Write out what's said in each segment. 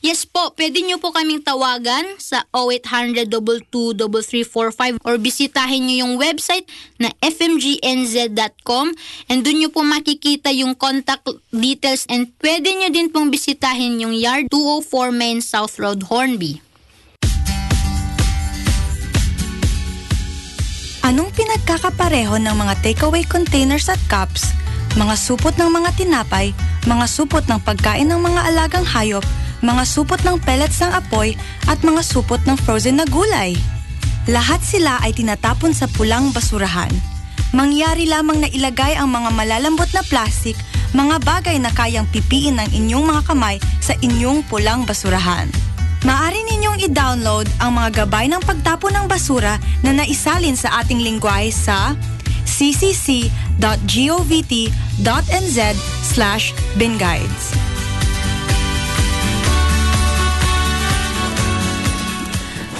Yes po, pwede nyo po kaming tawagan sa 0800-223345 or bisitahin nyo yung website na fmgnz.com and dun nyo po makikita yung contact details and pwede nyo din pong bisitahin yung yard 204 Main South Road, Hornby. Anong pinagkakapareho ng mga takeaway containers at cups, mga supot ng mga tinapay, mga supot ng pagkain ng mga alagang hayop, mga supot ng pellets ng apoy, at mga supot ng frozen na gulay? Lahat sila ay tinatapon sa pulang basurahan. Mangyari lamang na ilagay ang mga malalambot na plastik, mga bagay na kayang pipiin ng inyong mga kamay sa inyong pulang basurahan. Maaari ninyong i-download ang mga gabay ng pagtapon ng basura na naisalin sa ating lingwahe sa ccc.govt.nz slash binguides.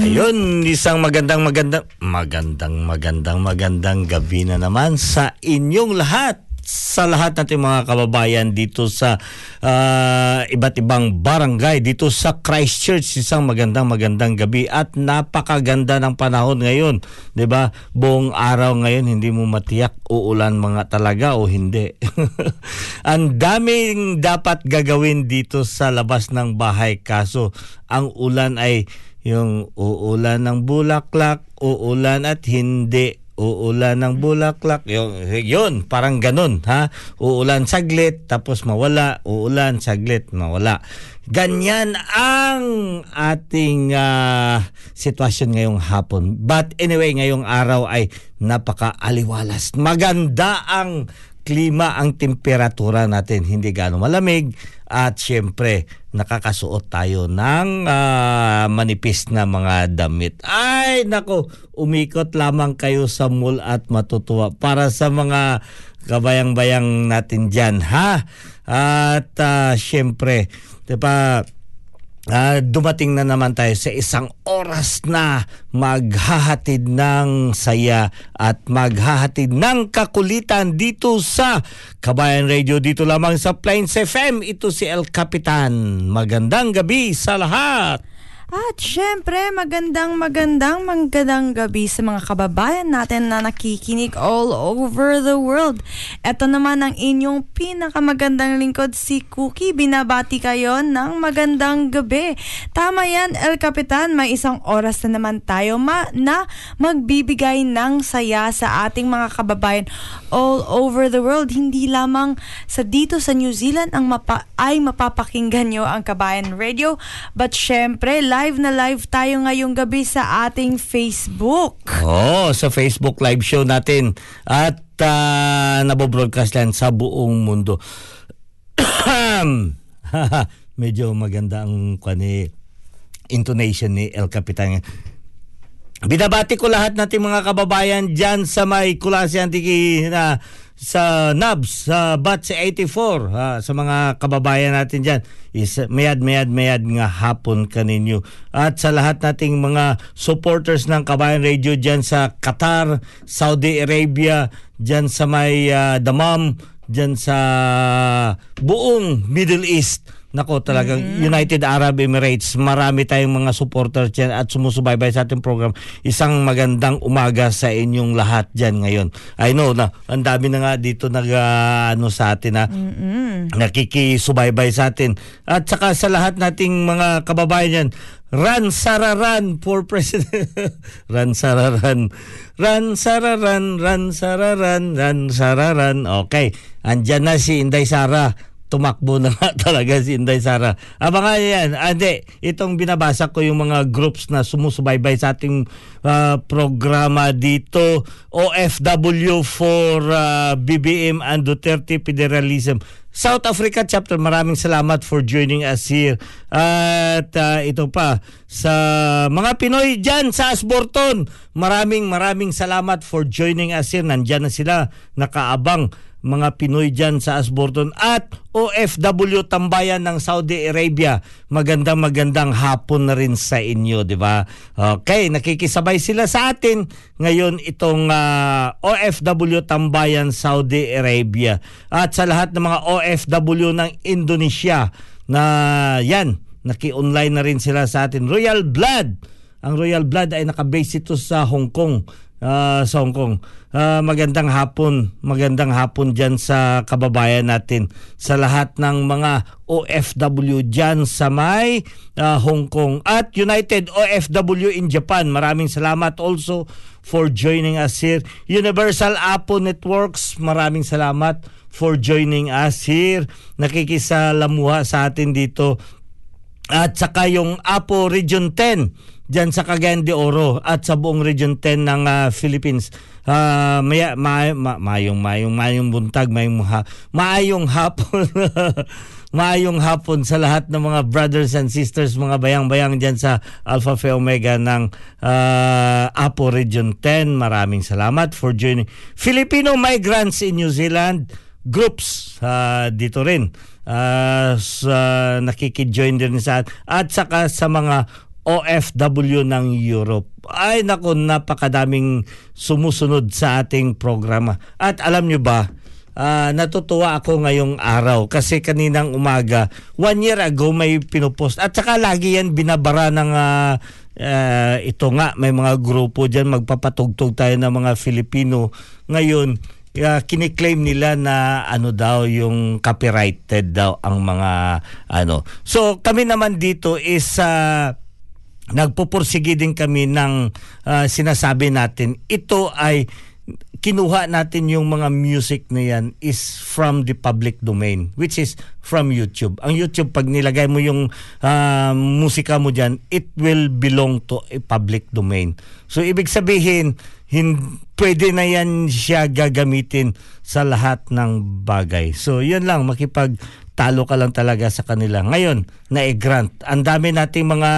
Ayun, isang magandang magandang magandang magandang magandang gabi na naman sa inyong lahat. Sa lahat nating mga kababayan dito sa ah, iba't ibang barangay dito sa Christchurch isang magandang magandang gabi at napakaganda ng panahon ngayon 'di ba? Buong araw ngayon hindi mo matiyak uulan mga talaga o hindi. Ang daming dapat gagawin dito sa labas ng bahay. Kaso ang ulan ay yung uulan ng bulaklak, uulan at hindi uulan ng bulaklak. Yun, yun parang ganun, ha? Uulan saglit, tapos mawala. Uulan saglit, mawala. Ganyan ang ating uh, sitwasyon ngayong hapon. But anyway, ngayong araw ay napaka-aliwalas. Maganda ang klima ang temperatura natin. Hindi gaano malamig at syempre nakakasuot tayo ng uh, manipis na mga damit. Ay nako, umikot lamang kayo sa mall at matutuwa para sa mga kabayang-bayang natin dyan ha. At uh, syempre Diba, uh, dumating na naman tayo sa isang oras na maghahatid ng saya at maghahatid ng kakulitan dito sa Kabayan Radio dito lamang sa Plains FM. Ito si El Capitan. Magandang gabi sa lahat. At syempre, magandang magandang magandang gabi sa mga kababayan natin na nakikinig all over the world. Ito naman ang inyong pinakamagandang lingkod, si Cookie. Binabati kayo ng magandang gabi. Tama yan, El Capitan. May isang oras na naman tayo ma na magbibigay ng saya sa ating mga kababayan all over the world. Hindi lamang sa dito sa New Zealand ang mapa ay mapapakinggan nyo ang Kabayan Radio. But syempre, live na live tayo ngayong gabi sa ating Facebook. Oh, sa Facebook live show natin. At uh, nabobroadcast yan sa buong mundo. Medyo maganda ang kani intonation ni El Capitan. Binabati ko lahat nating mga kababayan dyan sa may Kulasi Antiki na sa NABS, sa BATS 84, ha, sa mga kababayan natin dyan. Is, mayad, mayad, mayad nga hapon kaninyo. At sa lahat nating mga supporters ng Kabayan Radio dyan sa Qatar, Saudi Arabia, dyan sa may uh, Damam, dyan sa buong Middle East Nako talagang mm-hmm. United Arab Emirates, marami tayong mga supporters dyan at sumusubaybay sa ating program. Isang magandang umaga sa inyong lahat dyan ngayon. I know na ang dami na nga dito nag uh, ano sa atin na mm-hmm. nakikisubaybay sa atin. At saka sa lahat nating mga kababayan dyan, Run Sararan for President. run Sararan. Run Sararan, Run Sararan, Run Sararan. Okay, andyan na si Inday Sara tumakbo na nga talaga si Inday Sara. Abangan yan. Ande, itong binabasa ko yung mga groups na sumusubaybay sa ating uh, programa dito. OFW for uh, BBM and Duterte Federalism. South Africa chapter, maraming salamat for joining us here. At uh, ito pa, sa mga Pinoy dyan sa Asborton, maraming maraming salamat for joining us here. Nandyan na sila, nakaabang mga Pinoy dyan sa Asborton at OFW tambayan ng Saudi Arabia. Magandang magandang hapon na rin sa inyo, di ba? Okay, nakikisabay sila sa atin ngayon itong uh, ah, OFW tambayan Saudi Arabia. At sa lahat ng mga OFW ng Indonesia na yan, naki-online na rin sila sa atin. Royal Blood. Ang Royal Blood ay nakabase ito sa Hong Kong uh, sa Hong Kong. Uh, magandang hapon, magandang hapon dyan sa kababayan natin. Sa lahat ng mga OFW dyan sa may uh, Hong Kong at United OFW in Japan. Maraming salamat also for joining us here. Universal Apo Networks, maraming salamat for joining us here. Nakikisalamuha sa atin dito. At saka yung Apo Region 10 diyan sa Cagayan de Oro at sa buong Region 10 ng uh, Philippines. Uh, maya, may, ma, mayong, mayong, mayong buntag, mayong, ha, mayong hapon. mayong hapon sa lahat ng mga brothers and sisters, mga bayang-bayang diyan sa Alpha Phi Omega ng uh, Apo Region 10. Maraming salamat for joining. Filipino migrants in New Zealand groups uh, dito rin uh, sa nakiki-join din sa at saka sa mga OFW ng Europe. Ay nako, napakadaming sumusunod sa ating programa. At alam nyo ba, uh, natutuwa ako ngayong araw kasi kaninang umaga, one year ago may pinupost. At saka lagi yan binabara ng uh, uh, ito nga, may mga grupo dyan, magpapatugtog tayo ng mga Filipino. Ngayon, uh, kiniklaim nila na ano daw yung copyrighted daw ang mga ano. So kami naman dito is uh, nagpupursige din kami ng uh, sinasabi natin ito ay kinuha natin yung mga music na yan is from the public domain, which is from YouTube. Ang YouTube, pag nilagay mo yung uh, musika mo dyan, it will belong to a public domain. So, ibig sabihin, hin, pwede na yan siya gagamitin sa lahat ng bagay. So, yun lang, makipag talo ka lang talaga sa kanila. Ngayon, na-grant. Ang dami nating mga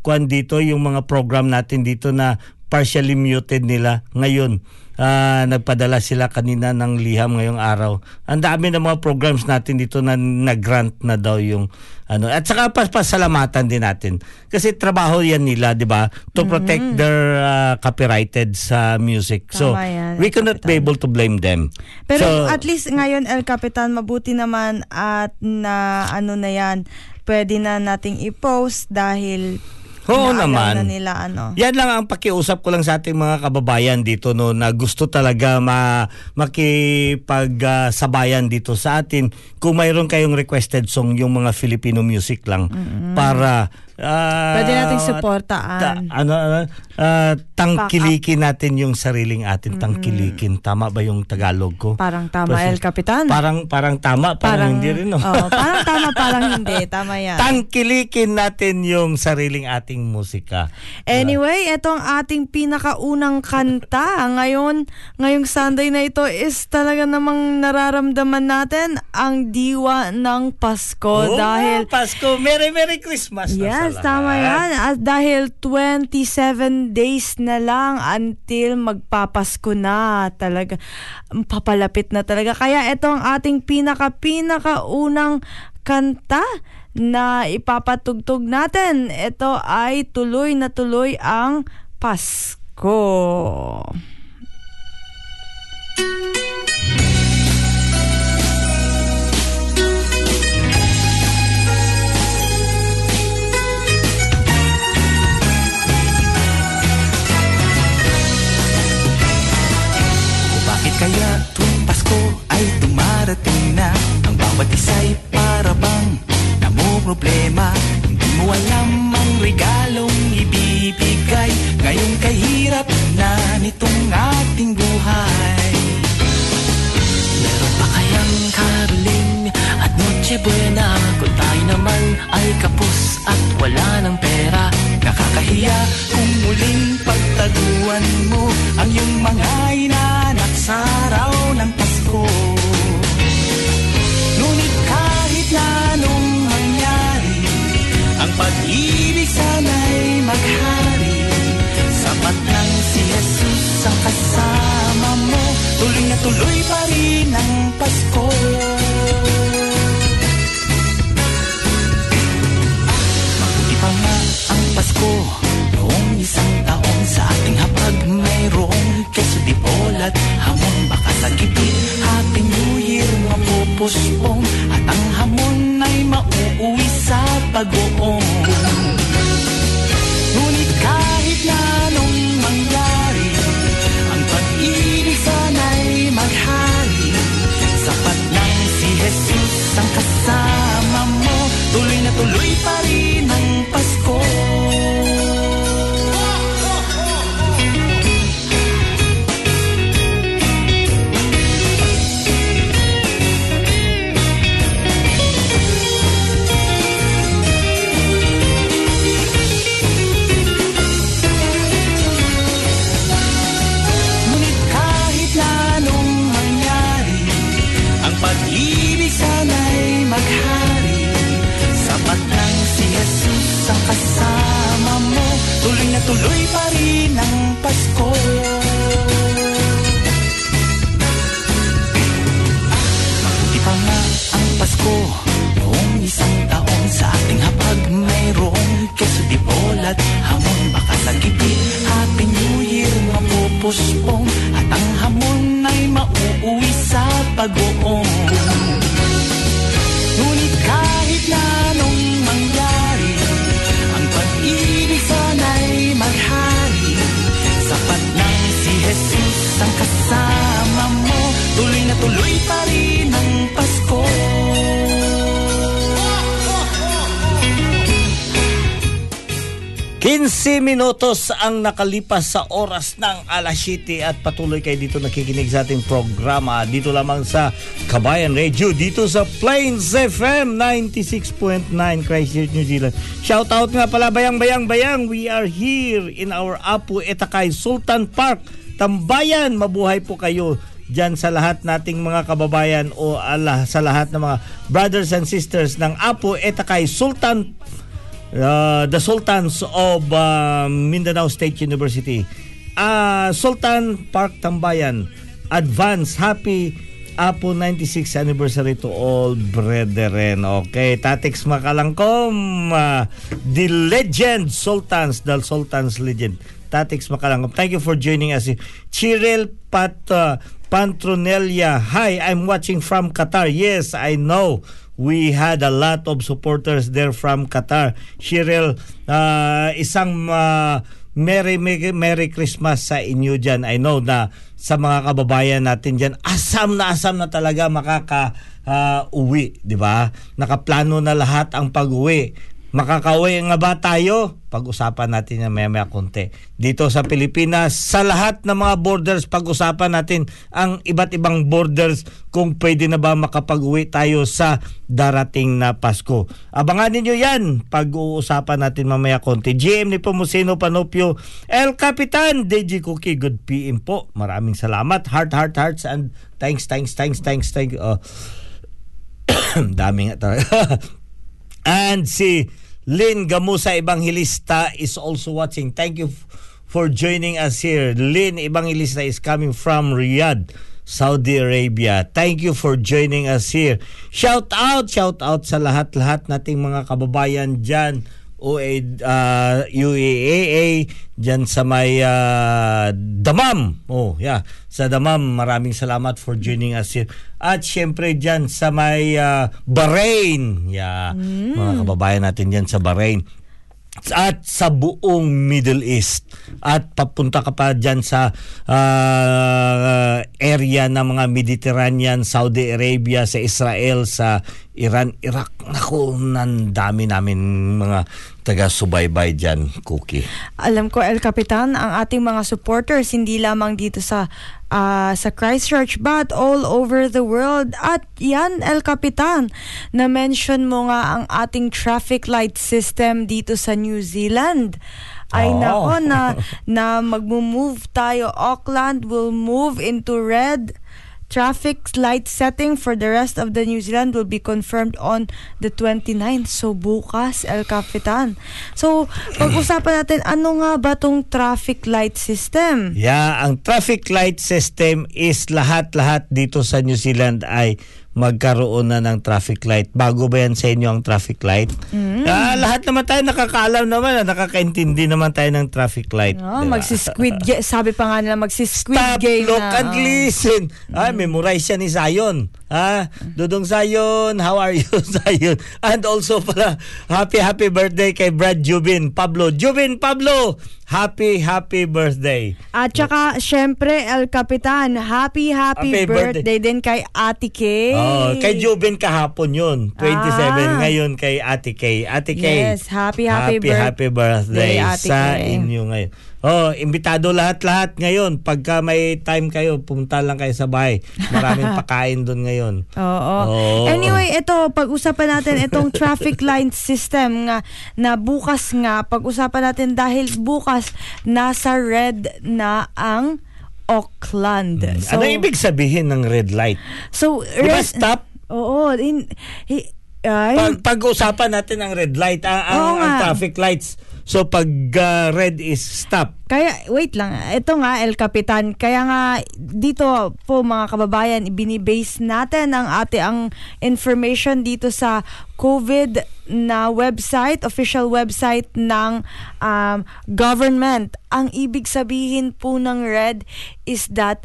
kwan dito, yung mga program natin dito na partially muted nila ngayon uh, nagpadala sila kanina ng liham ngayong araw. Ang dami ng mga programs natin dito na nag-grant na daw yung ano. At saka pasalamatan din natin. Kasi trabaho yan nila, di ba? To protect mm-hmm. their uh, copyrighted sa music. Tama so, yan, we cannot Capitan. be able to blame them. Pero so, at least ngayon, El Capitan, mabuti naman at na ano na yan, pwede na nating i-post dahil Oo naman. na nila ano. Yan lang ang pakiusap ko lang sa ating mga kababayan dito no na gusto talaga ma makipagsabayan uh, dito sa atin kung mayroon kayong requested song yung mga Filipino music lang mm-hmm. para uh, Pwede nating suportaan. Ta, ano uh, tangkilikin natin yung sariling atin, mm-hmm. tangkilikin. Tama ba yung Tagalog ko? Parang tama Kasi, El Capitan. Parang parang tama, parang, hindi rin no. Oo, parang tama, parang hindi. Tama yan. tangkilikin natin yung sariling ating musika. Anyway, ito ang ating pinakaunang kanta. Ngayon, ngayong Sunday na ito is talaga namang nararamdaman natin ang diwa ng Pasko. Oh, dahil Pasko, Merry Merry Christmas na Yes, tama yan. At dahil 27 days na lang until magpapasko na talaga. Papalapit na talaga. Kaya ito ang ating pinaka-pinaka unang kanta na ipapatugtog natin. Ito ay tuloy na tuloy ang Pasko. Bakit pag-ibig sana'y maghari. Sapat lang si Jesus ang kasama mo Tuloy na tuloy pa rin ang Pasko. Mabuti pa nga ang Pasko Noong isang taon sa ating hapag Mayroong keso di at hamon Baka sa gipit Happy New Year mapupuspong pag-uong. Ngunit kahit na anong mangyari Ang pag-ibig sana'y maghari. Sapat lang si Jesus ang kasama mo. Tuloy na tuloy 15 minutos ang nakalipas sa oras ng alas 7 at patuloy kayo dito nakikinig sa ating programa dito lamang sa Kabayan Radio dito sa Plains FM 96.9 Christchurch, New Zealand. Shout out nga pala bayang bayang bayang we are here in our Apu Etakay Sultan Park Tambayan. Mabuhay po kayo dyan sa lahat nating mga kababayan o ala, sa lahat ng mga brothers and sisters ng Apo Etakay Sultan uh, the Sultans of uh, Mindanao State University. Uh, Sultan Park Tambayan, advance happy Apo 96th anniversary to all brethren. Okay, Tatix Makalangkom, uh, the legend Sultans, the Sultans legend. Tatix Makalangkom. Thank you for joining us. Chirel Pat uh, Pantronelia. Hi, I'm watching from Qatar. Yes, I know we had a lot of supporters there from Qatar. Cheryl, uh, isang uh, Merry, Merry, Merry Christmas sa inyo dyan. I know na sa mga kababayan natin dyan, asam na asam na talaga makaka uh, uwi, di ba? Nakaplano na lahat ang pag-uwi. Makakauwi nga ba tayo? Pag-usapan natin yan maya maya konti. Dito sa Pilipinas, sa lahat ng mga borders, pag-usapan natin ang iba't ibang borders kung pwede na ba makapag-uwi tayo sa darating na Pasko. Abangan ninyo yan pag-uusapan natin mamaya konti. GM ni Pomusino Panopio, El Capitan, DJ Cookie, good PM po. Maraming salamat. Heart, heart, hearts, and thanks, thanks, thanks, thanks, thanks. Uh, dami nga talaga. And si Lynn Gamusa Evangelista is also watching. Thank you for joining us here. Lynn Evangelista is coming from Riyadh, Saudi Arabia. Thank you for joining us here. Shout out, shout out sa lahat-lahat nating mga kababayan dyan. OA, uh, UAAA dyan sa may uh, Damam. Oh, yeah. Sa Damam, maraming salamat for joining us here. At syempre dyan sa may uh, Bahrain. Yeah. Mga kababayan natin dyan sa Bahrain at sa buong Middle East at papunta ka pa dyan sa uh, area ng mga Mediterranean, Saudi Arabia, sa Israel, sa Iran, Iraq. Naku, nandami namin mga taga-subaybay dyan, Cookie. Alam ko, El Capitan, ang ating mga supporters, hindi lamang dito sa ah, sa Christchurch, but all over the world. At yan, El Capitan, na-mention mo nga ang ating traffic light system dito sa New Zealand. Ay Oh. nako na na magmo-move tayo. Auckland will move into red. Traffic light setting for the rest of the New Zealand will be confirmed on the 29th. So bukas, El Capitan. So, pag-usapan natin, ano nga ba tong traffic light system? Yeah, ang traffic light system is lahat-lahat dito sa New Zealand ay magkaroon na ng traffic light. Bago ba yan sa inyo ang traffic light? Ah, lahat naman tayo nakakaalam naman, ah, nakakaintindi naman tayo ng traffic light. Oh, Diba? magsi-squid game. Sabi pa nga nila, magsi-squid Stop, game look, na. and oh. listen. Ay, memorize siya ni Zion. Ha? Dudong Zion, how are you, Zion? And also pala, happy, happy birthday kay Brad Jubin. Pablo, Jubin, Pablo! Happy, happy birthday. At saka, syempre, El Capitan, happy, happy, Happy birthday. birthday. din kay Ate Kay. Oh, kay Jubin kahapon yun, 27. Ah. Ngayon kay Ate Kay. Ate Kay. Yes, happy, happy happy, birth- happy birthday day, Ate sa Kay. inyo ngayon. Oh, imbitado lahat-lahat ngayon. Pagka may time kayo, pumunta lang kayo sa bahay. Maraming pakain doon ngayon. Oo. Oo. Anyway, ito, pag-usapan natin itong traffic light system nga na bukas nga, pag-usapan natin dahil bukas nasa red na ang Auckland. ano ibig sabihin ng red light? So, red- stop? Oo. In, hi, ah, Pag, pag-usapan natin ang red light, ang, ang, ang traffic lights. So pag uh, red is stop. Kaya, wait lang. Ito nga, El Capitan. Kaya nga, dito po mga kababayan, ibinibase natin ang ate ang information dito sa COVID na website, official website ng um, government. Ang ibig sabihin po ng red is that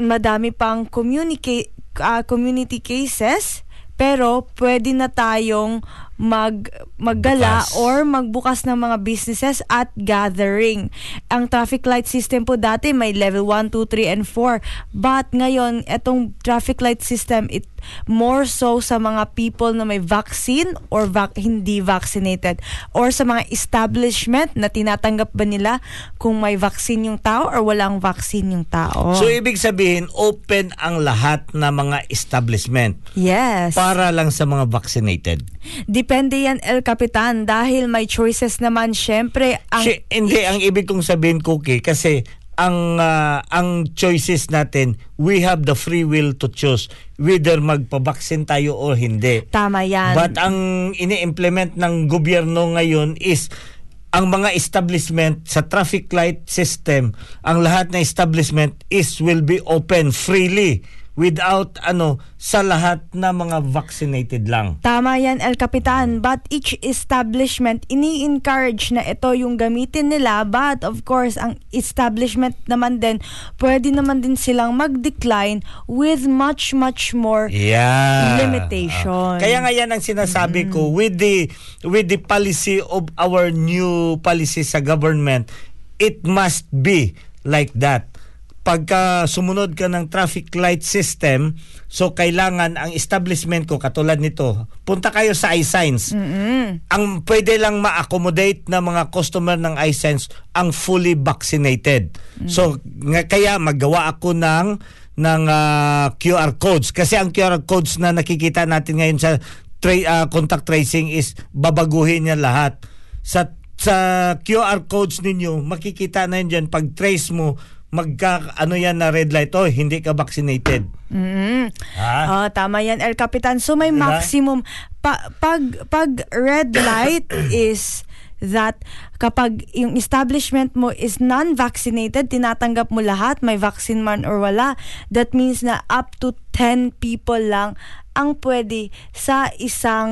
madami pang communicate, ah, community cases pero pwede na tayong mag maggala Bukas. or magbukas ng mga businesses at gathering. Ang traffic light system po dati may level 1, 2, 3 and 4. But ngayon, etong traffic light system it more so sa mga people na may vaccine or vac- hindi vaccinated or sa mga establishment na tinatanggap ba nila kung may vaccine yung tao or walang vaccine yung tao. So ibig sabihin open ang lahat na mga establishment yes. para lang sa mga vaccinated. Depende yan El Capitan dahil may choices naman syempre ang Si- hindi ang ibig kong sabihin cookie kasi ang ah, ang choices natin we have the free will to choose whether magpabaksin tayo o hindi. tama yan. But ang ini-implement ng gobyerno ngayon is ang mga establishment sa traffic light system, ang lahat na establishment is will be open freely without ano sa lahat na mga vaccinated lang. Tama yan, El Capitan. But each establishment, ini-encourage na ito yung gamitin nila. But of course, ang establishment naman din, pwede naman din silang mag-decline with much, much more Yeah. limitation. Ah. Kaya nga yan ang sinasabi ko with the with the policy of our new policy sa government, it must be like that. Pagka sumunod ka ng traffic light system, so kailangan ang establishment ko katulad nito, punta kayo sa iSigns. Ang pwede lang ma-accommodate na mga customer ng iSigns ang fully vaccinated. So nga, kaya magawa ako ng ng ah, QR codes kasi ang QR codes na nakikita natin ngayon sa tra- ah, contact tracing is babaguhin niya lahat. Sa sa QR codes ninyo, makikita na yun dyan, pag trace mo, magka ano yan na red light, oh, hindi ka vaccinated. Mm. Ha? Oh, tama yan, El Capitan. So may maximum pa, pag pag red light is that kapag yung establishment mo is non-vaccinated, tinatanggap mo lahat, may vaccine man or wala, that means na up to 10 people lang ang pwede sa isang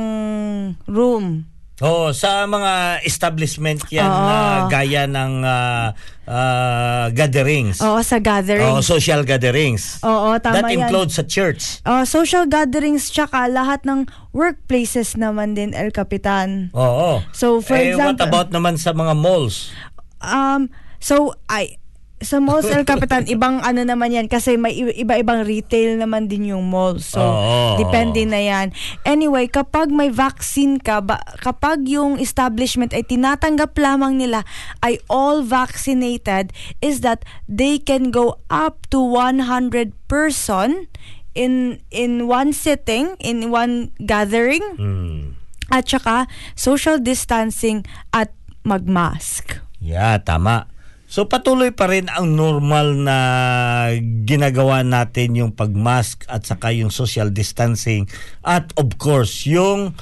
room. Oo, sa mga establishment yan Oo. na gaya ng ah, ah, gatherings. Oo, sa gathering. Oo, social gatherings. Oo, tama That yan. includes sa church. Oh, social gatherings tsaka lahat ng workplaces naman din, El Capitan. Oo. So, for eh, what example- about naman sa mga malls? Um, so, I, sa malls, El Capitan, ibang ano naman yan kasi may iba-ibang retail naman din yung mall. So, Oo. depende na yan. Anyway, kapag may vaccine ka, ba, kapag yung establishment ay tinatanggap lamang nila ay all vaccinated, is that they can go up to 100 person in in one sitting, in one gathering, Hmm. at saka social distancing at magmask. Yeah, tama. So patuloy pa rin ang normal na ginagawa natin yung pagmask at saka yung social distancing at of course yung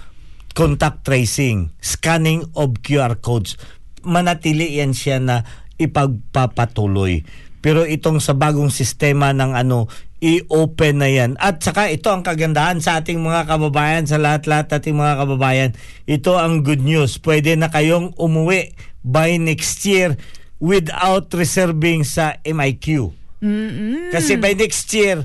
contact tracing, scanning of QR codes. Manatili yan siya na ipagpapatuloy. Pero itong sa bagong sistema ng ano, i-open na yan. At saka ito ang kagandahan sa ating mga kababayan, sa lahat-lahat ating mga kababayan. Ito ang good news. Pwede na kayong umuwi by next year without reserving sa MIQ. Kasi by next year,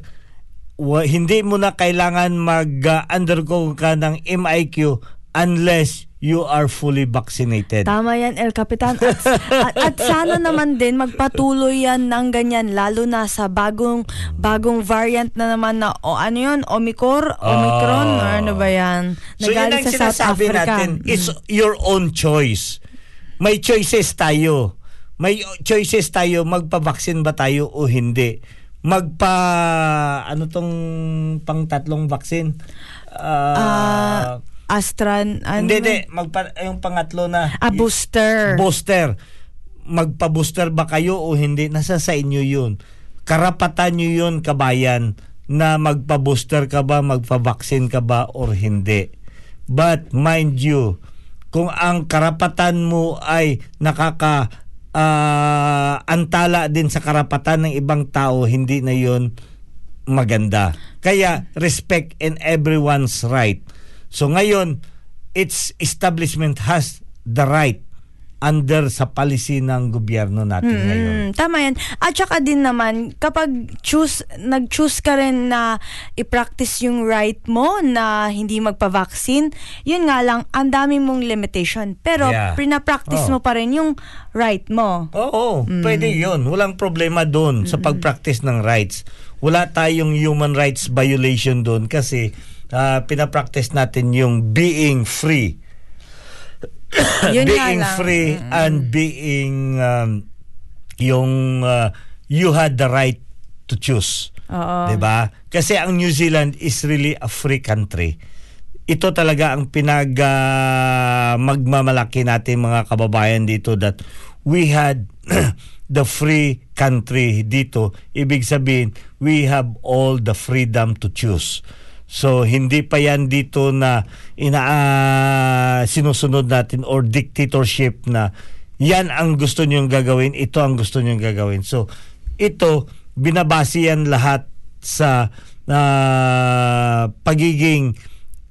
wa- hindi mo na kailangan mag-undergo ka ng MIQ unless you are fully vaccinated. Tama yan, El Capitan. At, at, at sana naman din magpatuloy yan ng ganyan, lalo na sa bagong bagong variant na naman na, o ano yun, Omicron, Omicron, or ano ba yan? So yun ang Nagaling sa South sinasabi Africa. natin, it's your own choice. May choices tayo. May choices tayo, magpa-vaccine ba tayo o hindi. Magpa, ano tong pang tatlong vaccine? Ah, Astran, ano? hindi, hindi. Magpa, yung pangatlo na. A booster. Booster. Magpa-booster ba kayo o hindi? Nasa sa inyo yun. Karapatan nyo yun, kabayan, na magpa-booster ka ba, magpa-vaccine ka ba, or hindi. But mind you, kung ang karapatan mo ay nakaka ah, antala din sa karapatan ng ibang tao, hindi na yun maganda. Kaya respect in everyone's right. So ngayon, its establishment has the right under sa policy ng gobyerno natin ngayon. Mm, tama yan. At saka din naman, kapag choose, nag-choose ka rin na i-practice yung right mo na hindi magpa-vaccine, yun nga lang, ang dami mong limitation. Pero Yeah. pina-practice Oh. mo pa rin yung right mo. Oo, pwede yun. Walang problema doon sa pag-practice ng rights. Wala tayong human rights violation doon kasi ah, pinapractice natin yung being free. Yun being free and being um, yung uh, you had the right to choose. Oo. 'Di ba? Kasi ang New Zealand is really a free country. Ito talaga ang pinag ah, magmamalaki natin mga kababayan dito that we had the free country dito. Ibig sabihin, we have all the freedom to choose. So hindi pa yan dito na ina ah, sinusunod natin or dictatorship na yan ang gusto niyong gagawin, ito ang gusto niyong gagawin. So ito binabase yan lahat sa ah, pagiging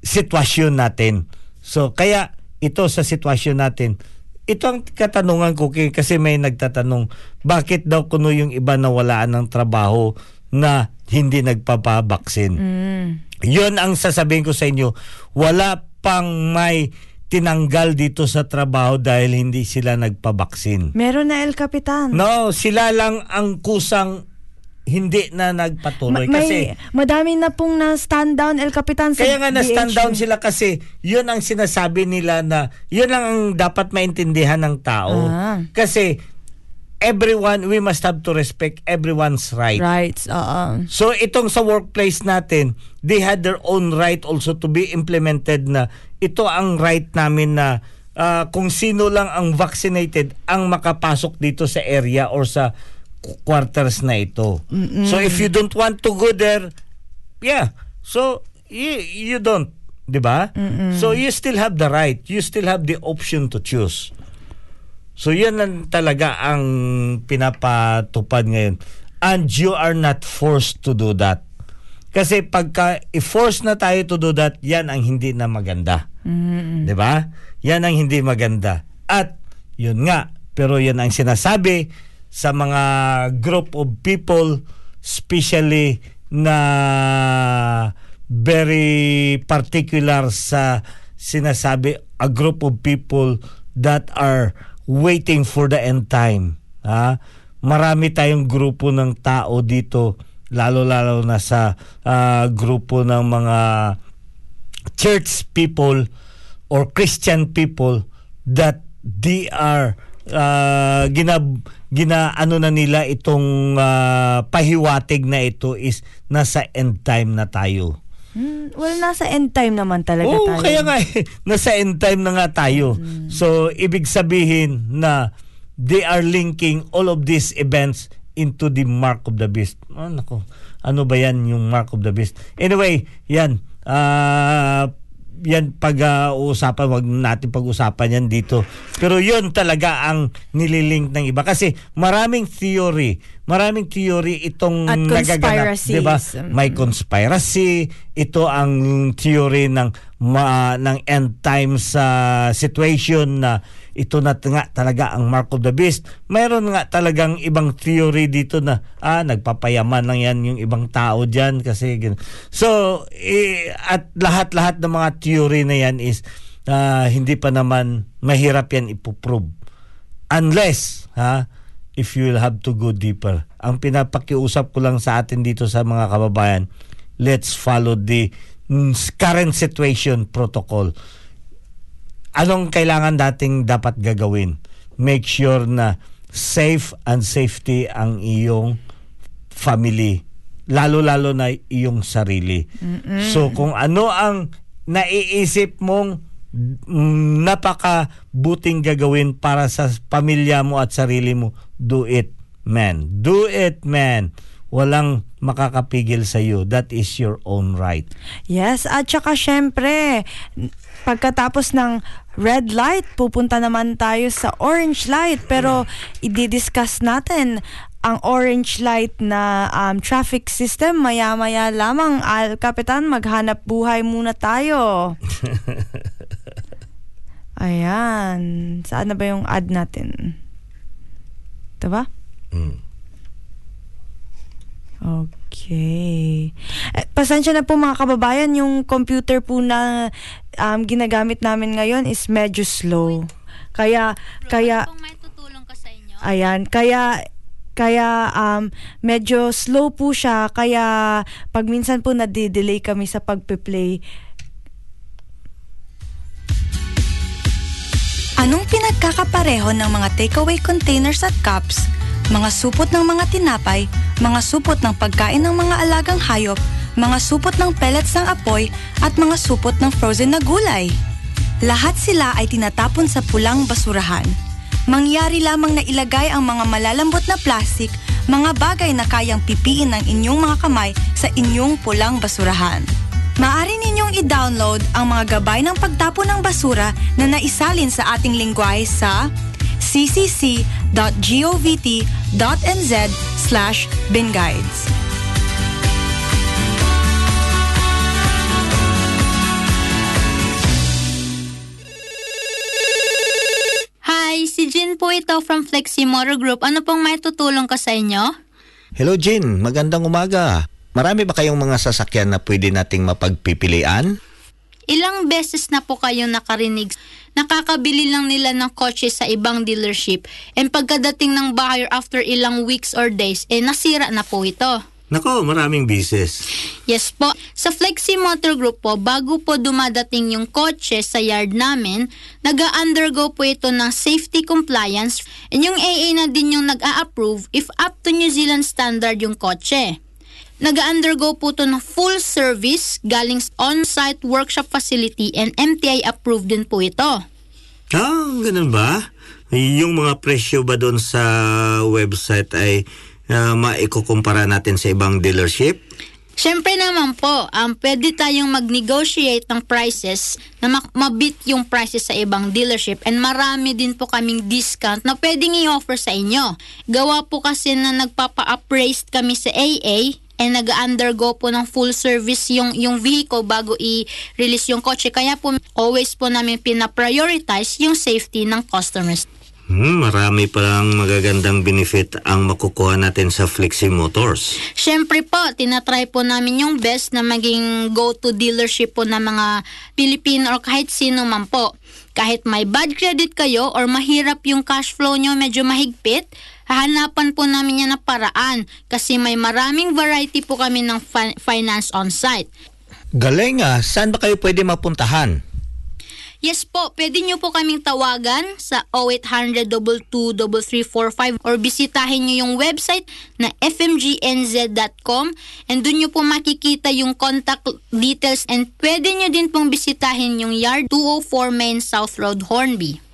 sitwasyon natin. So kaya ito sa sitwasyon natin, ito ang katanungan ko kasi may nagtatanong, bakit daw kuno yung iba nawalaan ng trabaho na hindi nagpapabaksin? Yun ang sasabihin ko sa inyo, wala pang may tinanggal dito sa trabaho dahil hindi sila nagpabaksin. Meron na El Capitan. No, sila lang ang kusang hindi na nagpatuloy Ma- kasi may, madami na pong na stand down El Capitan sa kaya nga na-stand DH. down sila kasi yun ang sinasabi nila na yun lang ang dapat maintindihan ng tao. Ah. Kasi everyone, we must have to respect everyone's right. Rights, oo. So itong sa workplace natin, they had their own right also to be implemented na ito ang right namin na ah, kung sino lang ang vaccinated ang makapasok dito sa area or sa qu- quarters na ito. So if you don't want to go there, yeah. So you, you don't, 'di ba? So you still have the right, you still have the option to choose. So yan lang talaga ang pinapatupad ngayon. And you are not forced to do that. Kasi pagka i-force na tayo to do that, yan ang hindi na maganda. 'Di ba? Yan ang hindi maganda. At yun nga, pero yan ang sinasabi sa mga group of people especially na very particular sa sinasabi a group of people that are waiting for the end time. Ha? Marami tayong grupo ng tao dito lalo-lalo na sa ah, grupo ng mga church people or Christian people that they are uh, gina gina ano na nila itong ah, pahiwatig na ito is nasa end time na tayo. Hmm, well, nasa end time naman talaga Oo, tayo. kaya nga eh, nasa end time na nga tayo. So ibig sabihin na they are linking all of these events into the mark of the beast. Oh, nako. Ano ba yan yung mark of the beast? Anyway, yan. Ah yan pag-uusapan, wag natin pag-usapan yan dito. Pero yun talaga ang nililink ng iba. Kasi maraming theory, maraming theory itong At nagaganap. Diba? Mm. May conspiracy, ito ang theory ng ma, ng end times sa situation na ito na nga talaga ang mark of the beast. Mayroon nga talagang ibang theory dito na ah nagpapayaman lang yan yung ibang tao diyan kasi gan- So eh, at lahat-lahat ng mga theory na yan is ah, hindi pa naman mahirap yan ipoprove unless ha if you will have to go deeper. Ang pinapakiusap ko lang sa atin dito sa mga kababayan, let's follow the current situation protocol. Anong kailangan dating dapat gagawin? Make sure na safe and safety ang iyong family. Lalo-lalo na iyong sarili. So kung ano ang naiisip mong napakabuting gagawin para sa pamilya mo at sarili mo, do it, man. Do it, man. Walang makakapigil sa iyo. That is your own right. Yes, at saka syempre, pagkatapos ng red light, pupunta naman tayo sa orange light. Pero i-discuss natin ang orange light na um, traffic system maya-maya lamang. Al Kapitan, maghanap buhay muna tayo. Ayan. Saan na ba yung ad natin? Ito ba? Mm. Okay. Eh, pasensya na po mga kababayan, yung computer po na um, ginagamit namin ngayon is medyo slow. Kaya, kaya, Kung may tutulong ka sa inyo. ayan, kaya, kaya um, medyo slow po siya, kaya pag minsan po nadidelay kami sa pagpe-play, Anong pinagkakapareho ng mga takeaway containers at cups, mga supot ng mga tinapay, mga supot ng pagkain ng mga alagang hayop, mga supot ng pellets ng apoy, at mga supot ng frozen na gulay? Lahat sila ay tinatapon sa pulang basurahan. Mangyari lamang na ilagay ang mga malalambot na plastik, mga bagay na kayang pipiin ng inyong mga kamay sa inyong pulang basurahan. Maaari ninyong i-download ang mga gabay ng pagtapon ng basura na naisalin sa ating lingwahe sa ccc.govt.nz slash binguides. Hi, si Jin po ito from Flexi Motor Group. Ano pong may tutulong ka sa inyo? Hello, Jin. Magandang umaga. Marami ba kayong mga sasakyan na pwede nating mapagpipilian? Ilang beses na po kayong nakarinig. Nakakabili lang nila ng kotse sa ibang dealership and pagkadating ng buyer after ilang weeks or days, eh nasira na po ito. Nako, maraming bises. Yes po. Sa Flexi Motor Group po, bago po dumadating yung kotse sa yard namin, nag-undergo po ito ng safety compliance and yung AA na din yung nag-a-approve if up to New Zealand standard yung kotse. Nag-undergo po ito ng full service galing on-site workshop facility and MTI approved din po ito. Ah, ganun ba? Yung mga presyo ba doon sa website ay uh, maikukumpara natin sa ibang dealership? Siyempre naman po, um, pwede tayong mag-negotiate ng prices na mak- mabit yung prices sa ibang dealership and marami din po kaming discount na pwedeng i-offer sa inyo. Gawa po kasi na nagpapa-appraised kami sa AA and nag-undergo po ng full service yung, yung vehicle bago i-release yung kotse. Kaya po always po namin pina-prioritize yung safety ng customers. Hmm, marami palang magagandang benefit ang makukuha natin sa Flexi Motors. Siyempre po, tinatry po namin yung best na maging go-to dealership po ng mga Pilipino or kahit sino man po. Kahit may bad credit kayo or mahirap yung cash flow nyo, medyo mahigpit, hahanapan po namin yan na paraan kasi may maraming variety po kami ng fi- finance on site. Galing ah, saan ba kayo pwede mapuntahan? Yes po, pwede nyo po kaming tawagan sa 0800 22345 or bisitahin nyo yung website na fmgnz.com and dun nyo po makikita yung contact details and pwede nyo din pong bisitahin yung yard 204 Main South Road, Hornby.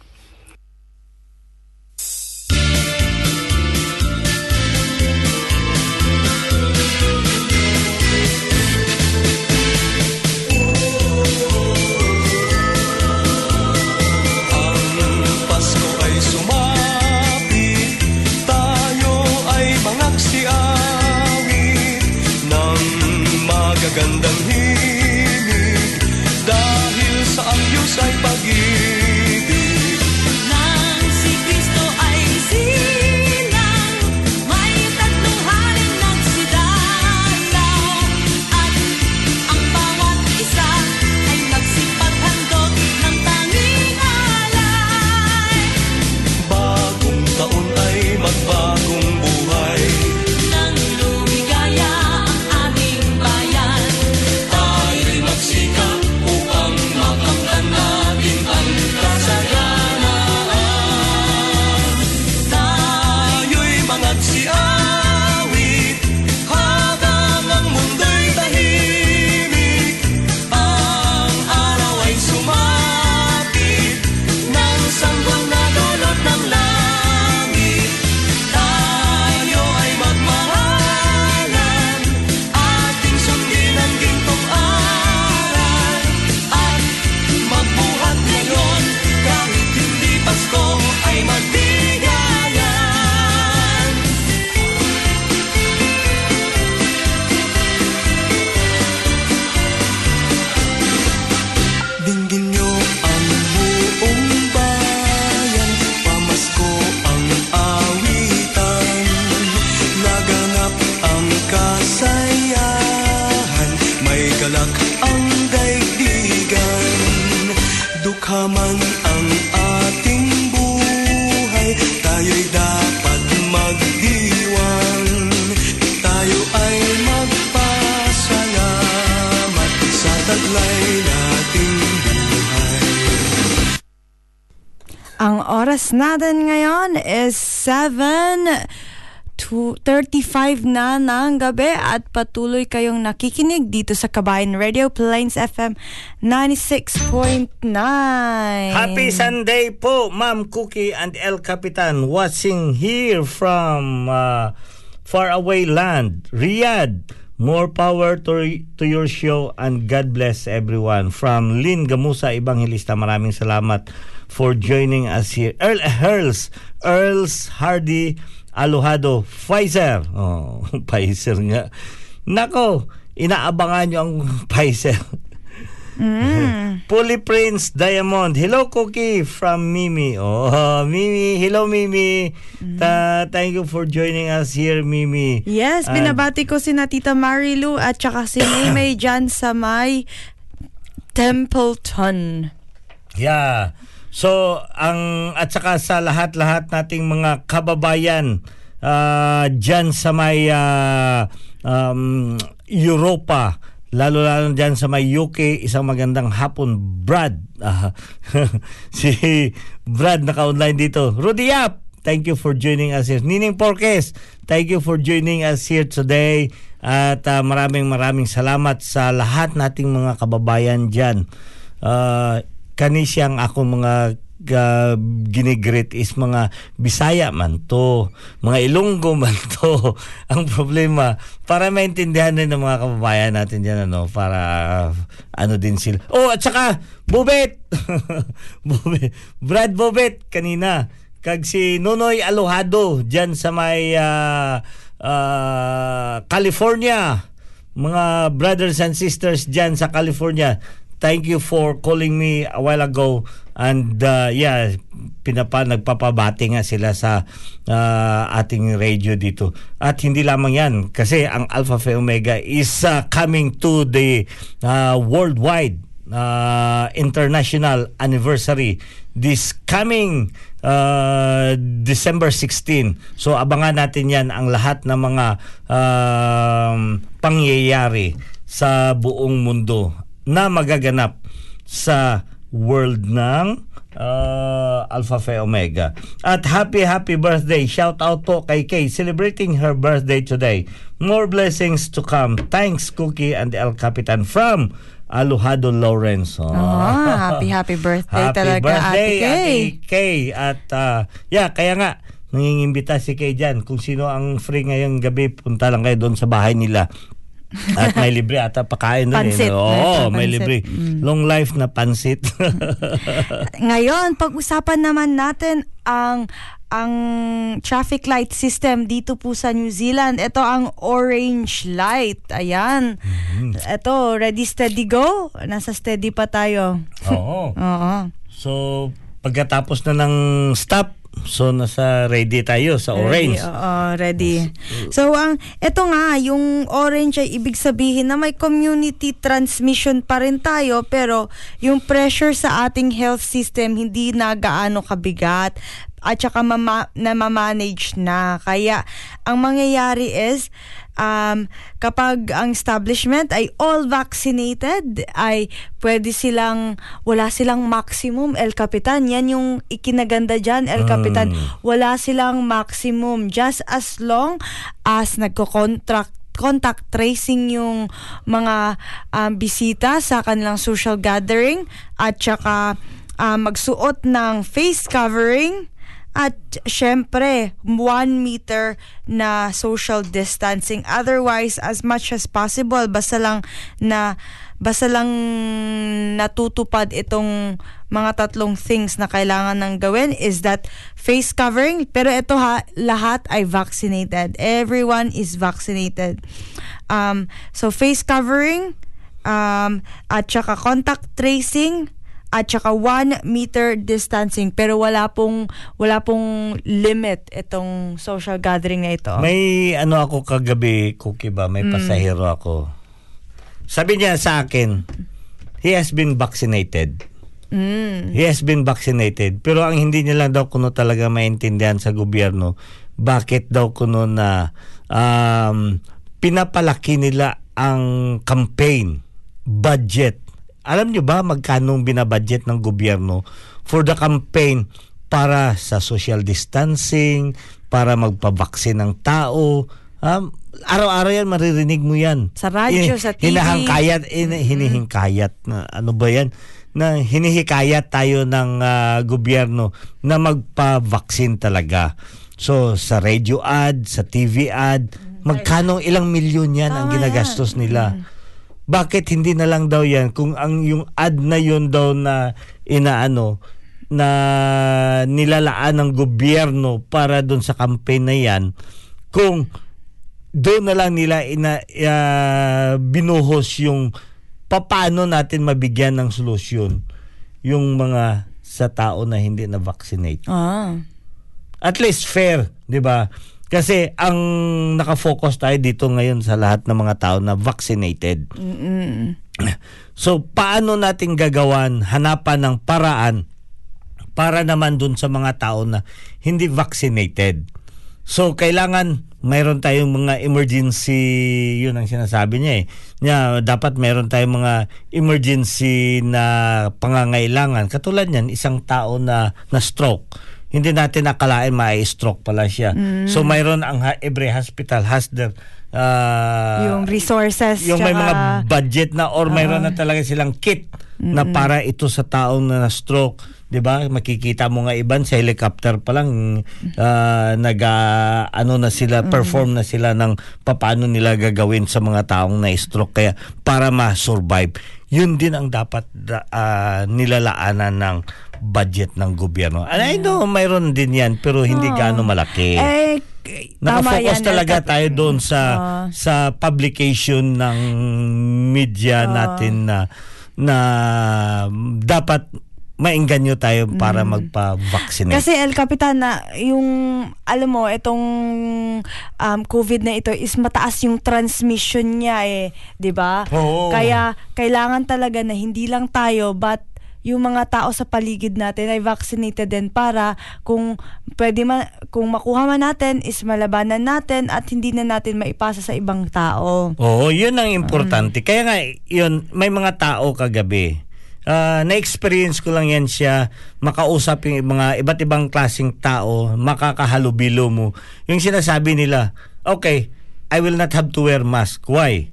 Oras natin ngayon is 7 to 35 na ng gabi at patuloy kayong nakikinig dito sa Kabayan Radio Plains FM 96.9. Happy Sunday po, Ma'am Cookie and El Capitan watching here from uh, faraway land, Riyadh. More power to, to your show and God bless everyone. From Lynn Gamusa, Evangelista, maraming salamat for joining us here. Earl Earls, Earls Hardy, Alohado, Pfizer. Oh, Pfizer nga. Nako, inaabangan nyo ang Pfizer. Fully Prince Diamond. Hello, Cookie from Mimi. Oh, Mimi. Hello, Mimi. Ta thank you for joining us here, Mimi. Yes, And- binabati ko si na Tita Marilu at saka si May dyan sa may Templeton. Yeah. So, ang at saka sa lahat-lahat nating mga kababayan uh, dyan sa may ah, um, Europa, lalo-lalo dyan sa may UK, isang magandang hapon, Brad. Ah, si Brad naka-online dito. Rudy Yap, thank you for joining us here. Nining Porques, thank you for joining us here today. At ah, maraming maraming salamat sa lahat nating mga kababayan dyan. Uh, kani siyang ako mga uh, ginigreet is mga Bisaya man to, mga Ilonggo man to. Ang problema, para maintindihan din ng mga kababayan natin dyan, ano, para uh, ano din sila. Oh, at saka, Bubet! Bubet. Brad Bubet, kanina. Kag si Nonoy Alohado, dyan sa may uh, uh, California. Mga brothers and sisters dyan sa California thank you for calling me a while ago. And uh, yeah pinapa nagpapabati nga sila sa uh, ating radio dito. At hindi lamang yan kasi ang Alpha Phi Omega is uh, coming to the uh, worldwide uh, international anniversary this coming uh, December 16 so abangan natin yan ang lahat ng mga um, pangyayari sa buong mundo na magaganap sa world ng uh, Alpha Phi Omega. At happy happy birthday. Shout out po kay Kay celebrating her birthday today. More blessings to come. Thanks Cookie and El Capitan from Aluhado Lawrence. Oh. Ah, happy happy birthday Happy talaga birthday, Ate Kay. Ate Kay. At uh, yeah, kaya nga, nangingimbita si Kay dyan. Kung sino ang free ngayong gabi, punta lang kayo doon sa bahay nila. At may libre ata pakain doon. Pansit. Eh. Oo, May may libre. pansit. Mm. Long life na pansit. Ngayon, pag-usapan naman natin ang ang traffic light system dito po sa New Zealand. Ito ang orange light. Ayan. Mm-hmm. Ito, ready, steady, go. Nasa steady pa tayo. Oo. Oo. So, pagkatapos na ng stop, so nasa ready tayo sa orange. Ready, oo, ready. So, ang ito nga, yung orange ay ibig sabihin na may community transmission pa rin tayo pero yung pressure sa ating health system hindi na gaano kabigat at saka mama, na manage na. Kaya, ang mangyayari is, um, kapag ang establishment ay all vaccinated, ay pwede silang, wala silang maximum, El Capitan. Yan yung ikinaganda dyan, El Capitan. Wala silang maximum just as long as nagko-contract contact tracing yung mga um, bisita sa kanilang social gathering at saka um, magsuot ng face covering at syempre, one meter na social distancing. Otherwise, as much as possible, basta lang na basta lang natutupad itong mga tatlong things na kailangan ng gawin is that face covering. Pero ito ha, lahat ay vaccinated. Everyone is vaccinated. Um, so face covering, um, at saka contact tracing, at saka 1 meter distancing pero wala pong wala pong limit itong social gathering na ito. May ano ako kagabi, Cookie ba? May pasahero ako. Sabi niya sa akin, he has been vaccinated. Mm. He has been vaccinated. Pero ang hindi niya lang daw kuno talaga maintindihan sa gobyerno, bakit daw kuno na um, pinapalaki nila ang campaign budget. Alam niyo ba magkano ang binabudget ng gobyerno for the campaign para sa social distancing, para magpabaksin ng tao. Um, araw-araw yan, maririnig mo yan. Sa radyo, Eh, sa TV. Hinahangkayat, eh, hinihingkayat. Na, ano ba yan? Na hinihikayat tayo ng ah, gobyerno na magpa-vaccine talaga. So, sa radio ad, sa TV ad, magkano ilang milyon yan ang ginagastos nila. Bakit hindi na lang daw yan kung ang yung ad na yun daw na inaano na nilalaan ng gobyerno para doon sa campaign na yan kung doon na lang nila ina, ah, binuhos yung paano natin mabigyan ng solusyon yung mga sa tao na hindi na vaccinate Ah. at least fair, 'di ba? Kasi ang nakafocus tayo dito ngayon sa lahat ng mga tao na vaccinated. So paano natin gagawan, hanapan ng paraan para naman dun sa mga tao na hindi vaccinated. So kailangan mayroon tayong mga emergency, yun ang sinasabi niya eh. Niya, dapat mayroon tayong mga emergency na pangangailangan. Katulad niyan, isang tao na na stroke. Hindi natin nakalain ma-stroke pala siya. So mayroon ang ha- every hospital has their ah, yung resources. yung may mga budget na or mayroon na talaga silang kit na para ito sa taong na stroke 'di ba? Makikita mo nga iban sa helicopter pa lang ah, nag ano na sila perform na sila ng papaano nila gagawin sa mga taong na stroke kaya para ma-survive yun din ang dapat da- ah, nilalaanan ng budget ng gobyerno. And I know mayroon din yan pero hindi gaano malaki. Eh, Nakafocus yan. talaga Elkat. tayo doon sa Ah. sa publication ng media natin na na dapat maingganyo tayo para magpa-vaccinate. Kasi El Capitan na yung alam mo itong um, COVID na ito is mataas yung transmission niya eh, 'di ba? Kaya kailangan talaga na hindi lang tayo but yung mga tao sa paligid natin ay vaccinated din para kung pwede man kung makuha man natin is malabanan natin at hindi na natin maipasa sa ibang tao. Oo, yun ang importante. Kaya nga, yun, may mga tao kagabi. Ah, na-experience ko lang yan siya, makausap yung mga iba't ibang klaseng tao, makakahalubilo mo. Yung sinasabi nila, okay, I will not have to wear mask. Why?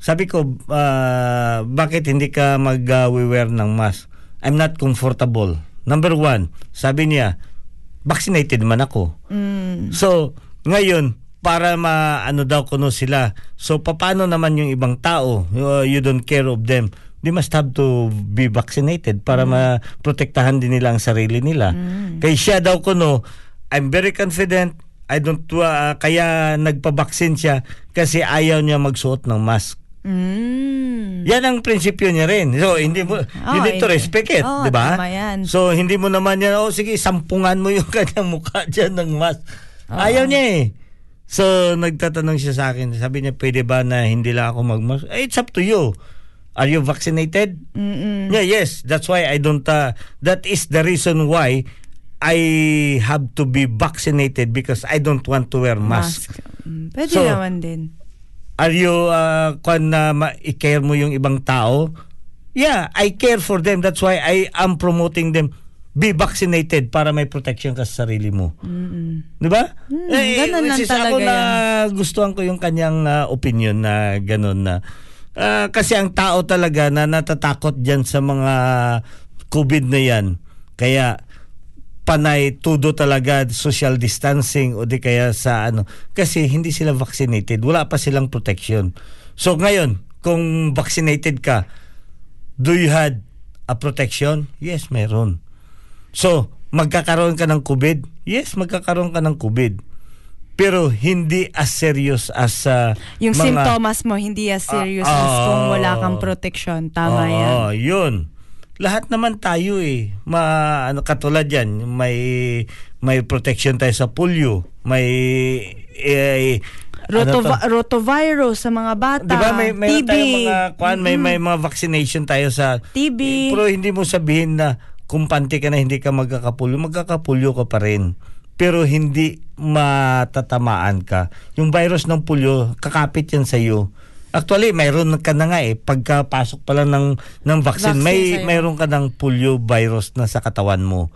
Sabi ko, ah, bakit hindi ka mag-wear ng mask? I'm not comfortable. Number one, sabi niya, vaccinated man ako. So, ngayon, para ma-ano daw kuno sila. So, paano naman yung ibang tao? Uh, you don't care of them. They must have to be vaccinated para ma-protektahan din nila ang sarili nila. Kaya siya daw kuno, I'm very confident. I don't, uh, kaya nagpa-vaccine siya kasi ayaw niya magsuot ng mask. Mm. Yan ang prinsipyo niya rin. So, hindi mo, you need to respect it, Oo, di ba? So, hindi mo naman yan, oh, sige, sampungan mo yung kanyang mukha dyan ng mask. Ayaw niya eh. So, nagtatanong siya sa akin, sabi niya, pwede ba na hindi lang ako magmask? Eh, it's up to you. Are you vaccinated? Mm-mm. Yeah, yes. That's why I don't, uh, that is the reason why I have to be vaccinated because I don't want to wear mask. Mask. Mm, Pwede So, naman din. Are you uh, kung na ma- i-care mo yung ibang tao? Yeah, I care for them. That's why I am promoting them be vaccinated para may protection ka sa sarili mo. Di ba? Eh, ganun lang is ako talaga na gustuhan ko yung kanyang uh, opinion na ganun na uh, kasi ang tao talaga na natatakot diyan sa mga COVID na yan. Kaya panay tudo talaga social distancing o di kaya sa ano. Kasi hindi sila vaccinated. Wala pa silang protection. So ngayon kung vaccinated ka do you had a protection? Yes meron. So magkakaroon ka ng covid? Yes magkakaroon ka ng covid. Pero hindi as serious as uh, Yung mga- symptoms mo hindi as serious Ah, as kung ah, wala kang protection. Tama yan. Oo, yun. Lahat naman tayo eh. Ma, ano, katulad yan, may, may protection tayo sa polio. May, eh, ano to? Rotova- rotavirus sa mga bata. Di ba may, may TB. mga, kuan, may, may mga vaccination tayo sa, TB. pero hindi mo sabihin na kumpante ka na hindi ka magkakapulyo, magkakapulyo ka pa rin. Pero hindi matatamaan ka. Yung virus ng pulyo, kakapit yan sa iyo. Actually, mayroon ka na nga eh. Pagkapasok pa lang ng, ng vaccine, Vaccine may, mayroon ka ng polio virus na sa katawan mo.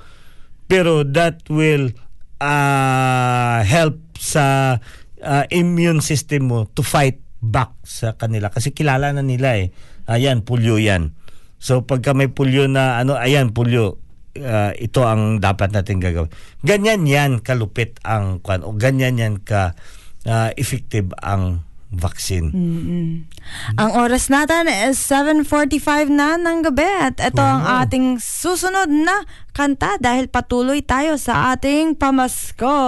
pero that will uh, help sa uh, immune system mo to fight back sa kanila. Kasi kilala na nila eh. Ayan pulyo yan. So pagka may pulyo na ano ayan pulyo uh, ito ang dapat natin gagawin. Ganyan yan kalupit ang kwan o ganyan yan ka uh, effective ang vaccine. Ang oras natin is 7.45 na ng gabi at ito ang ating susunod na kanta dahil patuloy tayo sa ating pamasko.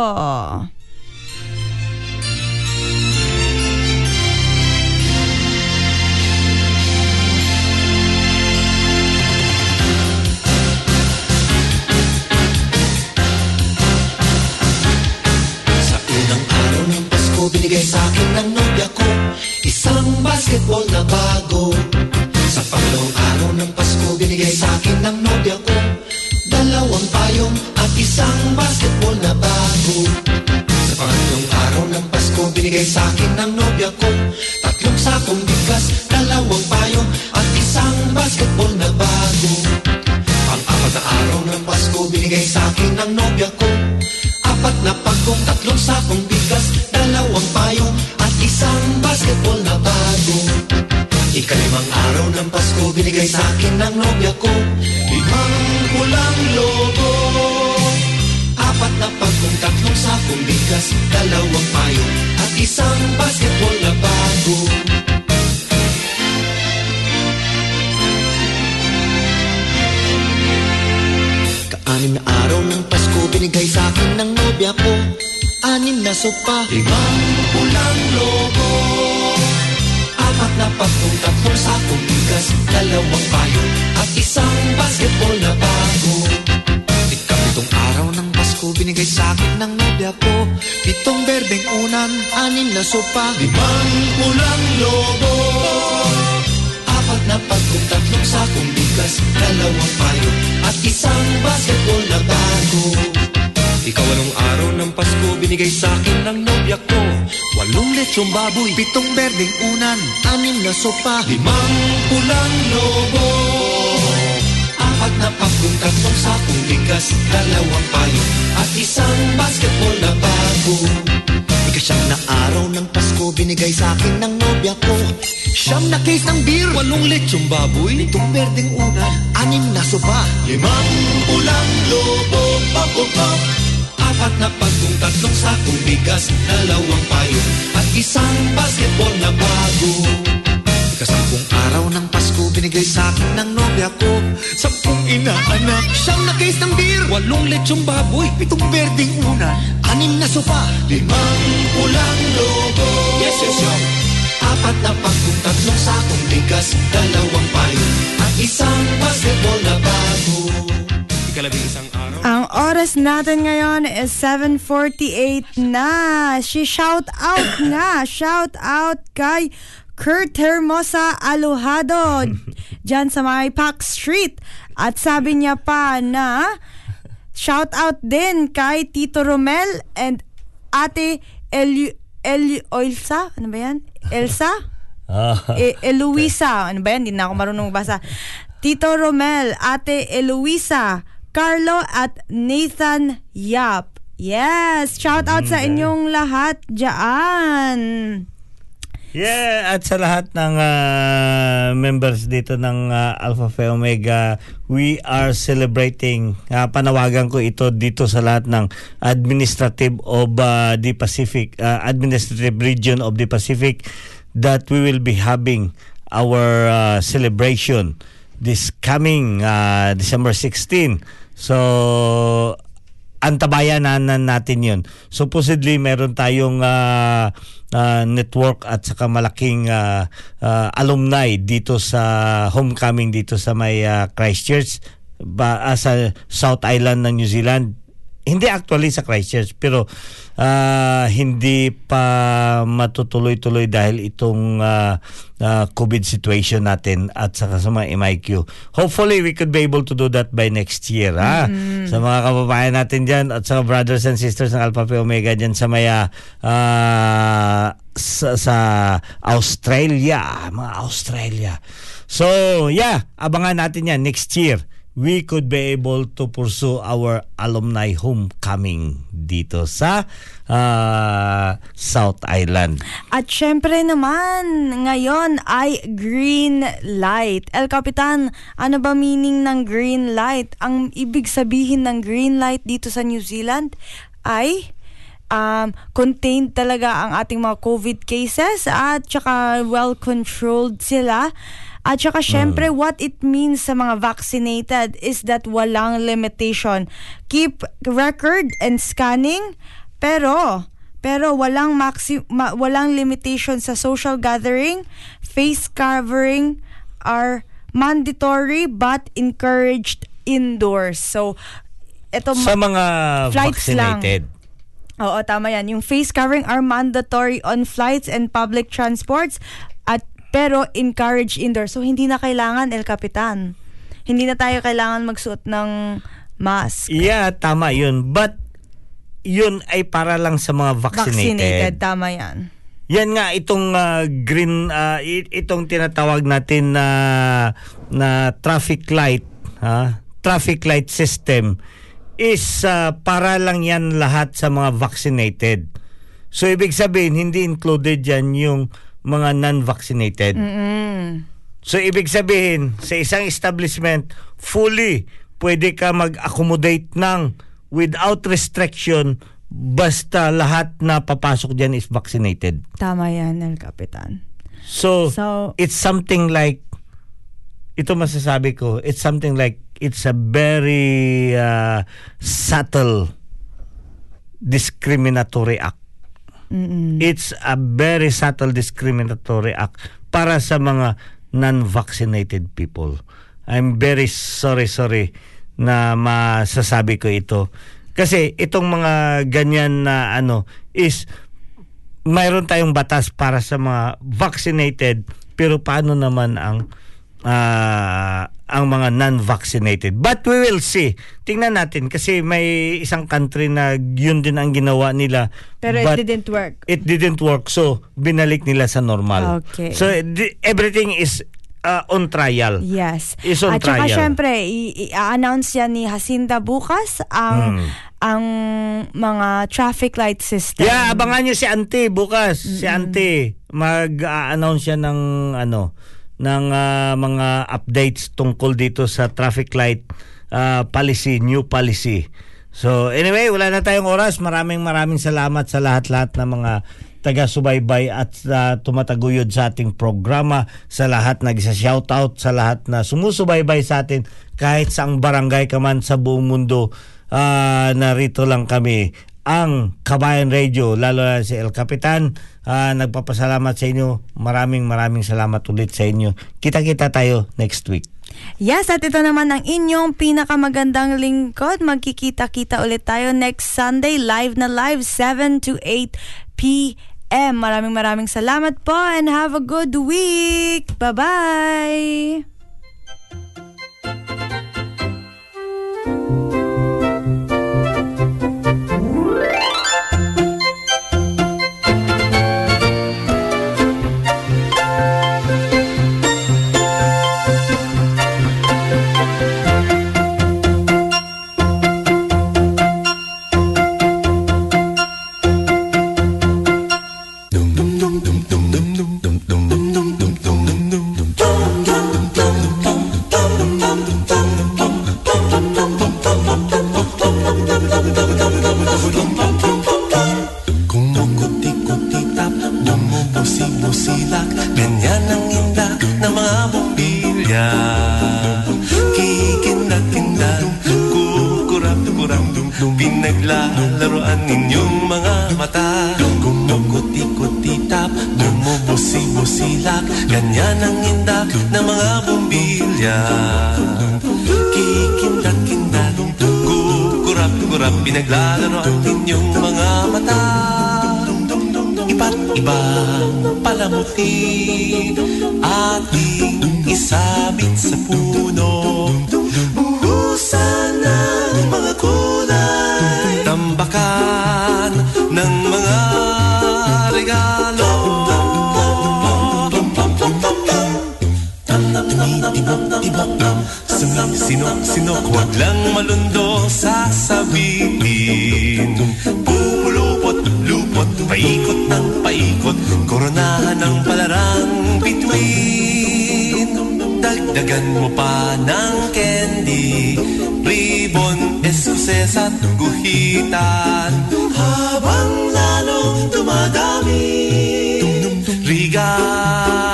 Sa unang araw ng Pasko, binigay sa akin ng Isang basketball na bago. Sa pangalawang araw ng Pasko, binigay sa akin ng nobya ko. Dalawang payong at isang basketball na bago. Sa pangatlong araw ng Pasko, binigay sa akin ng nobya ko. Tatlong sakong bigas, dalawang payong at isang basketball na bago. Pang-apat na araw ng Pasko, binigay sa akin ng nobya ko. Apat na pagkong, tatlong sakong bigas Dalawang payong isang basketball na bago. Ikalimang araw ng Pasko Binigay sa akin ng nobya ko. Limang pulang logo Apat na pagkong, tatlong sakong bigas Dalawang payong at isang basketball na bago. Kaanim na araw ng Pasko Binigay sa akin ng nobya ko Anim na sopa. Limang pulang logo Apat na pagkong tatlong sakong bigas Dalawang payo At isang basketball na bago. Ikapitong araw ng Pasko Binigay sa akin ng nobya ko. Pitong berdeng unan Anim na sopa. Limang pulang logo Apat na pagkong tatlong sakong bigas Dalawang payo At isang basketball na bago Ikaw anong araw ng Pasko Binigay sa akin ng nobya ko. Walong lechong baboy Pitong berdeng unan Anim na sopa Limang pulang lobo. Apat na pagkong tatlong sakong bigas Dalawang payo At isang basketball na bago. Ikasyam na araw ng Pasko Binigay sa akin ng nobya ko. Siyam na case ng beer Walong lechong baboy Pitong berdeng unan Anim na sopa Limang pulang lobo. Pop, pop, pop Apat na pagkong tatlong sakong bigas Dalawang payo At isang basketball na bago. Ikasampung araw ng Pasko Binigay sa akin ng nobya ko. Sampung inaanak Siyam na ng beer Walong lechong baboy Pitong berdeng unan Anim na sopa Limang pulang logo Yes, yes, yes. Apat na pagkong tatlong sakong bigas Dalawang payo At isang basketball na bago. Ikalabing isang oras natin ngayon is 7.48 na. Si shout out nga. Shout out kay Kurt Hermosa Alojado dyan sa may Park Street. At sabi niya pa na shout out din kay Tito Romel and Ate El, El Elsa. Ano ba yan? Elsa? Ah. e- Eloisa. Ano ba yan? Hindi na ako marunong magbasa. Tito Romel, Ate Eloisa, Carlo at Nathan Yap. Yes! Shout out sa inyong lahat dyan. Yeah, at sa lahat ng ah, members dito ng ah, Alpha Phi Omega, we are celebrating. ah, panawagan ko ito dito sa lahat ng administrative of ah, the Pacific, ah, administrative region of the Pacific that we will be having our ah, celebration this coming ah, December 16. So antabayanan na natin yun. Supposedly, meron tayong ah, ah, network at saka malaking ah, ah, alumni dito sa homecoming dito sa may ah, Christchurch ba, ah, sa South Island ng New Zealand. Hindi actually sa Christchurch pero ah, hindi pa matutuloy-tuloy dahil itong ah, ah, COVID situation natin at saka sa mga MIQ. Hopefully we could be able to do that by next year. Ha? Sa mga kababayan natin dyan at sa brothers and sisters ng Alpha Phi Omega dyan sa maya ah, sa, sa Australia. Mga Australia. So, yeah, abangan natin yan next year. We could be able to pursue our alumni homecoming dito sa ah, South Island. At syempre naman, ngayon ay green light. El Capitan, ano ba meaning ng green light? Ang ibig sabihin ng green light dito sa New Zealand ay um, contained talaga ang ating mga COVID cases at saka well-controlled sila. At saka syempre, what it means sa mga vaccinated is that walang limitation. Keep record and scanning, pero pero walang maxi- ma- walang limitation sa social gathering, face covering are mandatory but encouraged indoors. So ito Sa mga flights lang. vaccinated. Oo, tama yan. Yung face covering are mandatory on flights and public transports pero encouraged indoors. So hindi na kailangan El Capitan. Hindi na tayo kailangan magsuot ng mask. Yeah, tama yun. But yun ay para lang sa mga vaccinated. Vaccinated, tama yan. Yan nga itong ah, green i- itong tinatawag natin na na traffic light, ha? Traffic light system is ah, para lang yan lahat sa mga vaccinated. So ibig sabihin hindi included yan yung mga non-vaccinated. Mm. So ibig sabihin sa isang establishment fully pwede ka mag-accommodate ng without restriction basta lahat na papasok diyan is vaccinated. Tama yan, El Capitan. So, So- it's something like ito masasabi ko, it's something like it's a very uh, subtle discriminatory act. It's a very subtle discriminatory act para sa mga non-vaccinated people. I'm very sorry, sorry na masasabi ko ito. Kasi itong mga ganyan na ano is mayroon tayong batas para sa mga vaccinated pero paano naman ang ah, ang mga non-vaccinated. But we will see. Tingnan natin kasi may isang country na yun din ang ginawa nila. Pero but it didn't work. it didn't work so binalik nila sa normal. Okay. So everything is uh, on trial. Yes. Is on At saka trial. syempre, i- i-announce yan ni Jacinda bukas ang Hmm. ang mga traffic light system. Yeah, abangan niyo si Auntie bukas. Si Auntie mag-announce siya ng ano ng ah, mga updates tungkol dito sa traffic light ah, policy, new policy. So anyway, wala na tayong oras. Maraming maraming salamat sa lahat-lahat ng mga taga-subaybay at ah, tumataguyod sa ating programa, sa lahat nagsa-shoutout, sa lahat na sumusubaybay sa atin kahit saang barangay ka man sa buong mundo. Ah, narito lang kami ang Kabayan Radio, lalo na si El Capitan. Ah, nagpapasalamat sa inyo. Maraming maraming salamat ulit sa inyo. Kita-kita tayo next week. Yes, at ito naman ang inyong pinakamagandang lingkod. Magkikita-kita ulit tayo next Sunday, live na live, 7 to 8 p.m. Maraming maraming salamat po and have a good week. Bye-bye! Ganyan ang inda ng mga bumbilya Kikindag-kindag, kukurap-kurap Pinaglalaroan ninyong mga mata. Kumukuti-kutitap, bumubusi-busilak Ganyan ang inda ng mga bumbilya Kikindag-kindag, kukurap-kurap Pinaglalaroan ninyong mga mata Iba't ibang palamuti Ating isabit sa puno. Buhusan ng mga kulay. Tambakan ng mga regalo. Sumisinok-sinok, huwag lang malundo sasabihin lupot, paikot ng paikot Koronahan ng palarang bituin. Dagdagan mo pa ng candy Ribbon, eskuses at guhitan Habang lalong dumadami Regalo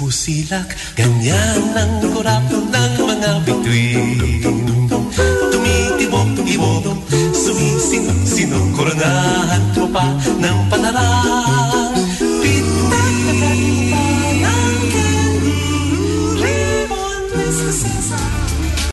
bumubusi-busilak Ganyan ang kurap ng mga bituin. Tumitibok-ibok, sumisinok-sinok Koronahan mo pa ng panarang